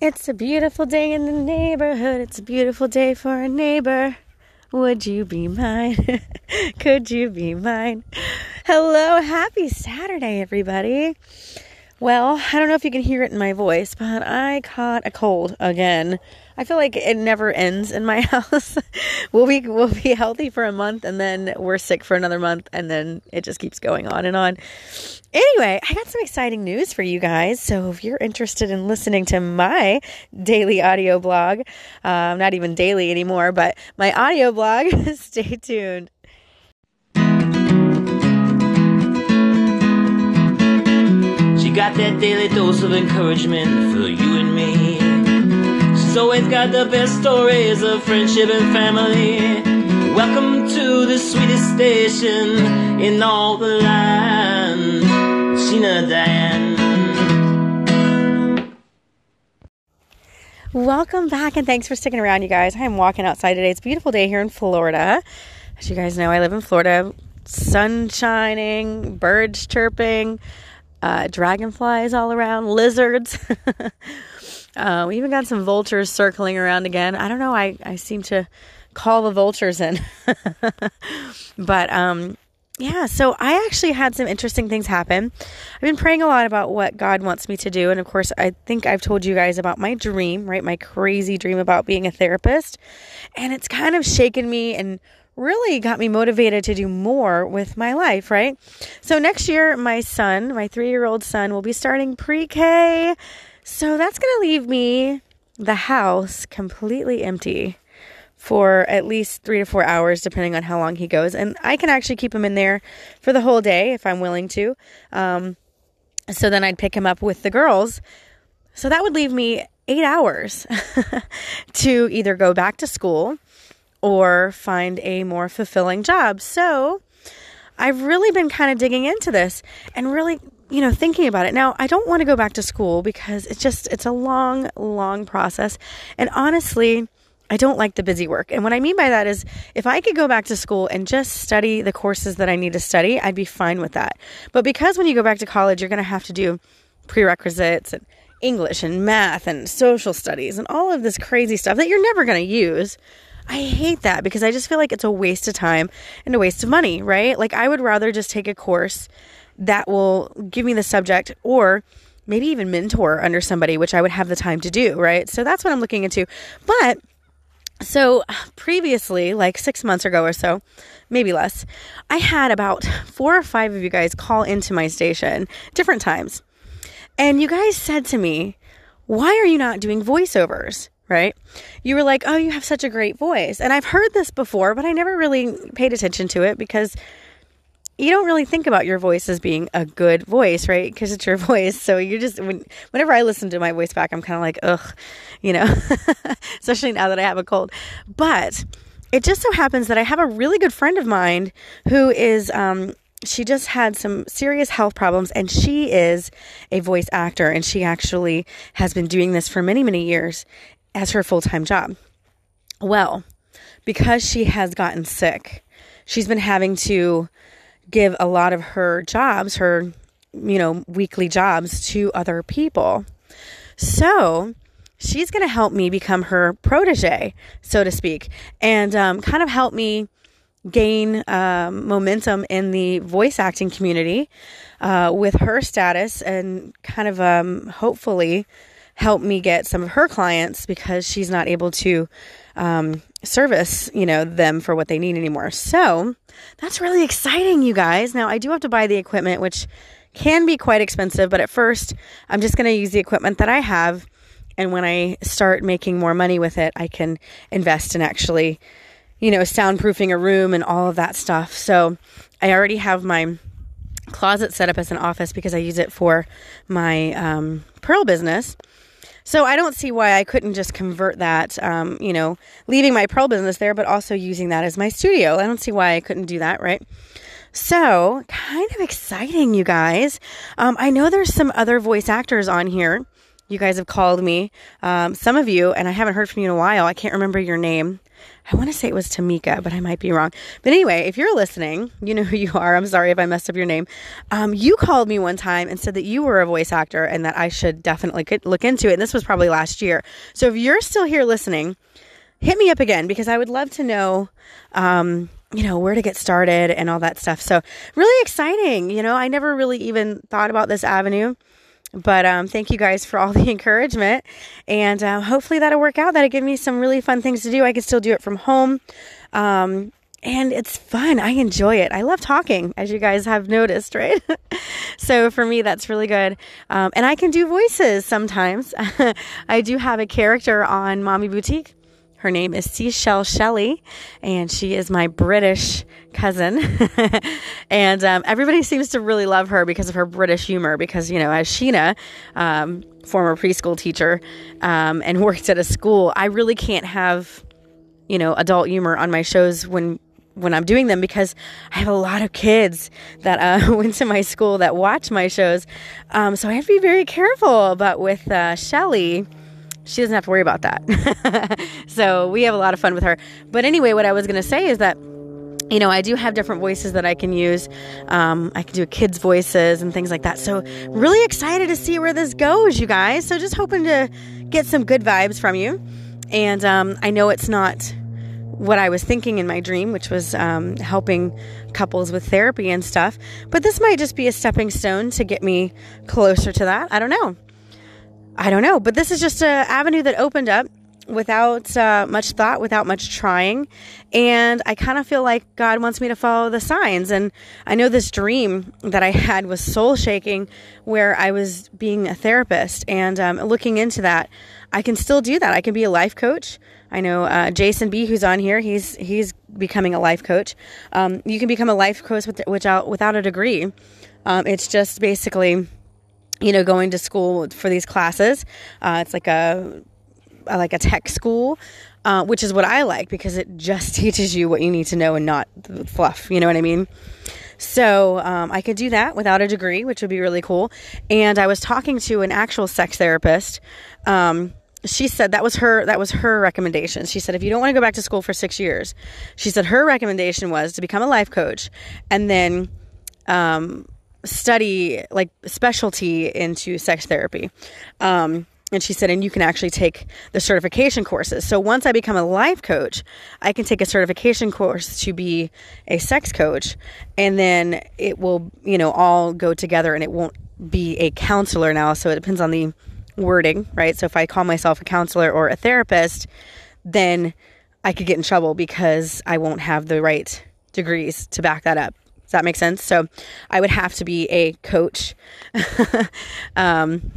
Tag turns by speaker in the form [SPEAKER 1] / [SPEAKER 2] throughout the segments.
[SPEAKER 1] It's a beautiful day in the neighborhood. It's a beautiful day for a neighbor. Would you be mine? Could you be mine? Hello, happy Saturday, everybody. Well, I don't know if you can hear it in my voice, but I caught a cold again. I feel like it never ends in my house. we'll be we'll be healthy for a month and then we're sick for another month and then it just keeps going on and on. Anyway, I got some exciting news for you guys. So if you're interested in listening to my daily audio blog, um, not even daily anymore, but my audio blog, stay tuned.
[SPEAKER 2] She got that daily dose of encouragement for you and me. She's always got the best stories of friendship and family. Welcome to the sweetest station in all the land, Sheena Diane.
[SPEAKER 1] Welcome back and thanks for sticking around, you guys. I'm walking outside today. It's a beautiful day here in Florida. As you guys know, I live in Florida. Sun shining, birds chirping, uh, dragonflies all around, lizards. uh, we even got some vultures circling around again. I don't know. I, I seem to call the vultures in. but um, yeah, so I actually had some interesting things happen. I've been praying a lot about what God wants me to do. And of course, I think I've told you guys about my dream, right? My crazy dream about being a therapist. And it's kind of shaken me and really got me motivated to do more with my life, right? So next year, my son, my three year old son, will be starting pre K. So that's going to leave me the house completely empty for at least three to four hours, depending on how long he goes. And I can actually keep him in there for the whole day if I'm willing to. Um, so then I'd pick him up with the girls. So that would leave me eight hours to either go back to school or find a more fulfilling job. So I've really been kind of digging into this and really, you know, thinking about it. Now, I don't want to go back to school because it's just it's a long, long process. And honestly, I don't like the busy work. And what I mean by that is if I could go back to school and just study the courses that I need to study, I'd be fine with that. But because when you go back to college, you're going to have to do prerequisites and English and math and social studies and all of this crazy stuff that you're never going to use. I hate that because I just feel like it's a waste of time and a waste of money, right? Like I would rather just take a course that will give me the subject or maybe even mentor under somebody, which I would have the time to do, right? So that's what I'm looking into. But so previously, like six months ago or so, maybe less, I had about four or five of you guys call into my station different times. And you guys said to me, why are you not doing voiceovers? right? You were like, oh, you have such a great voice. And I've heard this before, but I never really paid attention to it because you don't really think about your voice as being a good voice, right? Because it's your voice. So you just, when, whenever I listen to my voice back, I'm kind of like, ugh, you know, especially now that I have a cold. But it just so happens that I have a really good friend of mine who is, um, she just had some serious health problems and she is a voice actor and she actually has been doing this for many many years as her full time job. Well, because she has gotten sick, she's been having to give a lot of her jobs, her, you know, weekly jobs to other people. So she's going to help me become her protege, so to speak, and um, kind of help me gain um, momentum in the voice acting community uh, with her status and kind of um, hopefully help me get some of her clients because she's not able to um, service you know them for what they need anymore. So that's really exciting you guys. Now i do have to buy the equipment which can be quite expensive but at first i'm just going to use the equipment that i have and when i start making more money with it i can invest in actually you know soundproofing a room and all of that stuff. So i already have my closet set up as an office because i use it for my um, pearl business so I don't see why I couldn't just convert that, um, you know, leaving my pearl business there, but also using that as my studio. I don't see why I couldn't do that, right? So kind of exciting, you guys. Um, I know there's some other voice actors on here You guys have called me. Um, some of you, and I haven't heard from you in a while. I can't remember your name. I want to say it was Tamika, but I might be wrong. But anyway, if you're listening, you know who you are. I'm sorry if I messed up your name. Um, you called me one time and said that you were a voice actor and that I should definitely look into it. And this was probably last year. So if you're still here listening, hit me up again because I would love to know. Um, you know, where to get started and all that stuff. So, really exciting. You know, I never really even thought about this avenue. But um, thank you guys for all the encouragement. And uh, hopefully that'll work out. That'll give me some really fun things to do. I can still do it from home. Um, and it's fun. I enjoy it. I love talking, as you guys have noticed, right? so for me, that's really good. Um, and I can do voices sometimes. I do have a character on Mommy Boutique her name is Seashell Shelley, and she is my British cousin. and um, everybody seems to really love her because of her British humor. Because, you know, as Sheena, um, former preschool teacher, um, and worked at a school, I really can't have, you know, adult humor on my shows when when I'm doing them because I have a lot of kids that uh, went to my school that watch my shows. Um, so I have to be very careful. But with uh, Shelly, she doesn't have to worry about that. so we have a lot of fun with her. But anyway, what I was going to say is that you know, I do have different voices that I can use. Um, I can do kids' voices and things like that. So, really excited to see where this goes, you guys. So, just hoping to get some good vibes from you. And um, I know it's not what I was thinking in my dream, which was um, helping couples with therapy and stuff. But this might just be a stepping stone to get me closer to that. I don't know. I don't know, but this is just an avenue that opened up without uh, much thought, without much trying. And I kind of feel like God wants me to follow the signs. And I know this dream that I had was soul shaking, where I was being a therapist and um, looking into that. I can still do that. I can be a life coach. I know uh, Jason B, who's on here. He's he's becoming a life coach. Um, you can become a life coach without without a degree. Um, it's just basically you know, going to school for these classes. Uh, it's like a like a tech school, uh, which is what I like because it just teaches you what you need to know and not fluff. You know what I mean? So um, I could do that without a degree, which would be really cool. And I was talking to an actual sex therapist. Um, she said that was her that was her recommendation. She said if you don't want to go back to school for six years, she said her recommendation was to become a life coach and then um, study like specialty into sex therapy. Um, and she said, and you can actually take the certification courses. So once I become a life coach, I can take a certification course to be a sex coach, and then it will, you know, all go together and it won't be a counselor now. So it depends on the wording, right? So if I call myself a counselor or a therapist, then I could get in trouble because I won't have the right degrees to back that up. Does that make sense? So I would have to be a coach. um,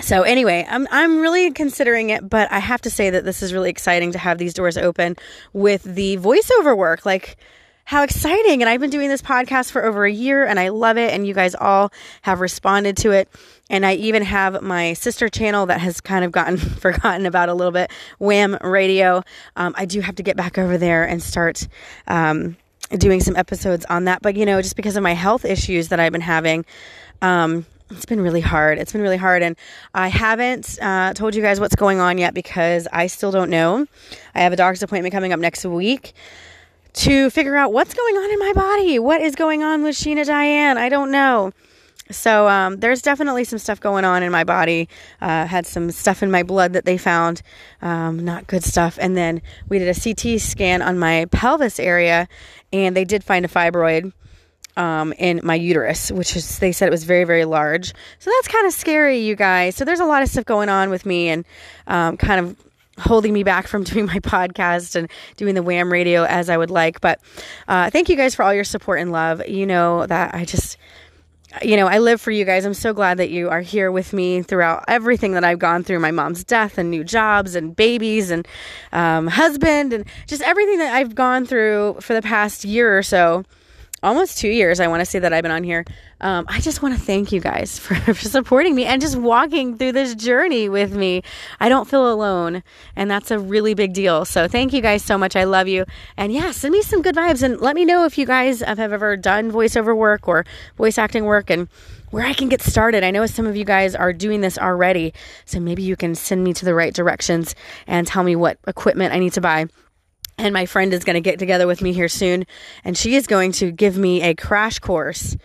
[SPEAKER 1] so anyway, I'm I'm really considering it, but I have to say that this is really exciting to have these doors open with the voiceover work. Like how exciting. And I've been doing this podcast for over a year and I love it and you guys all have responded to it. And I even have my sister channel that has kind of gotten forgotten about a little bit, Wham Radio. Um, I do have to get back over there and start um, doing some episodes on that. But, you know, just because of my health issues that I've been having, um, it's been really hard. It's been really hard. And I haven't uh, told you guys what's going on yet because I still don't know. I have a doctor's appointment coming up next week to figure out what's going on in my body. What is going on with Sheena Diane? I don't know. So um, there's definitely some stuff going on in my body. Uh, had some stuff in my blood that they found, um, not good stuff. And then we did a CT scan on my pelvis area, and they did find a fibroid um, in my uterus, which is they said it was very very large. So that's kind of scary, you guys. So there's a lot of stuff going on with me, and um, kind of holding me back from doing my podcast and doing the wham radio as I would like. But uh, thank you guys for all your support and love. You know that I just you know, I live for you guys. I'm so glad that you are here with me throughout everything that I've gone through my mom's death and new jobs and babies and um, husband and just everything that I've gone through for the past year or so. Almost two years. I want to say that I've been on here. Um, I just want to thank you guys for, for, supporting me and just walking through this journey with me. I don't feel alone, and that's a really big deal. So thank you guys so much. I love you. And yeah, send me some good vibes and let me know if you guys have ever done voiceover work or voice acting work and where I can get started. I know some of you guys are doing this already, so maybe you can send me to the right directions and tell me what equipment I need to buy and my friend is going to get together with me here soon and she is going to give me a crash course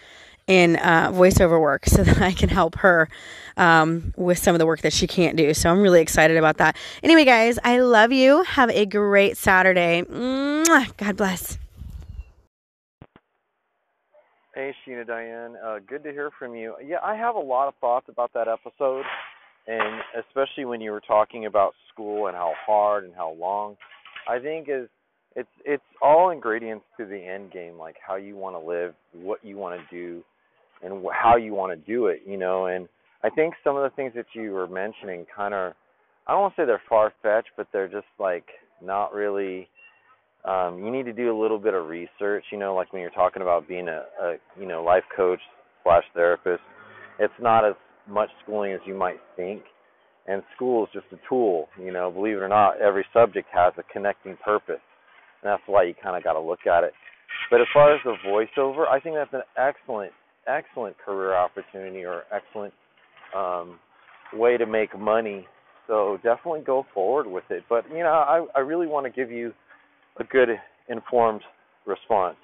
[SPEAKER 1] in uh, voiceover work so that i can help her um, with some of the work that she can't do. So i'm really excited about that. Anyway guys i love you. Have a great saturday. Mwah. god bless.
[SPEAKER 3] Hey sheena diane. Uh, good to hear from you. Yeah i have a lot of thoughts about that episode and especially when you were talking about school and how hard and how long I think is it's it's all ingredients to the end game, like how you want to live, what you want to do, and wh- how you want to do it. You know, and I think some of the things that you were mentioning kind of I don't want to say they're far fetched, but they're just like not really. Um, you need to do a little bit of research. You know, like when you're talking about being a, a you know life coach slash therapist, it's not as much schooling as you might think and school is just a tool. You know, believe it or not, every subject has a connecting purpose, and that's why you kind of got to look at it. But as far as the voiceover, I think that's an excellent, excellent career opportunity or excellent um, way to make money. So definitely go forward with it. But you know, I I really want to give you a good informed response.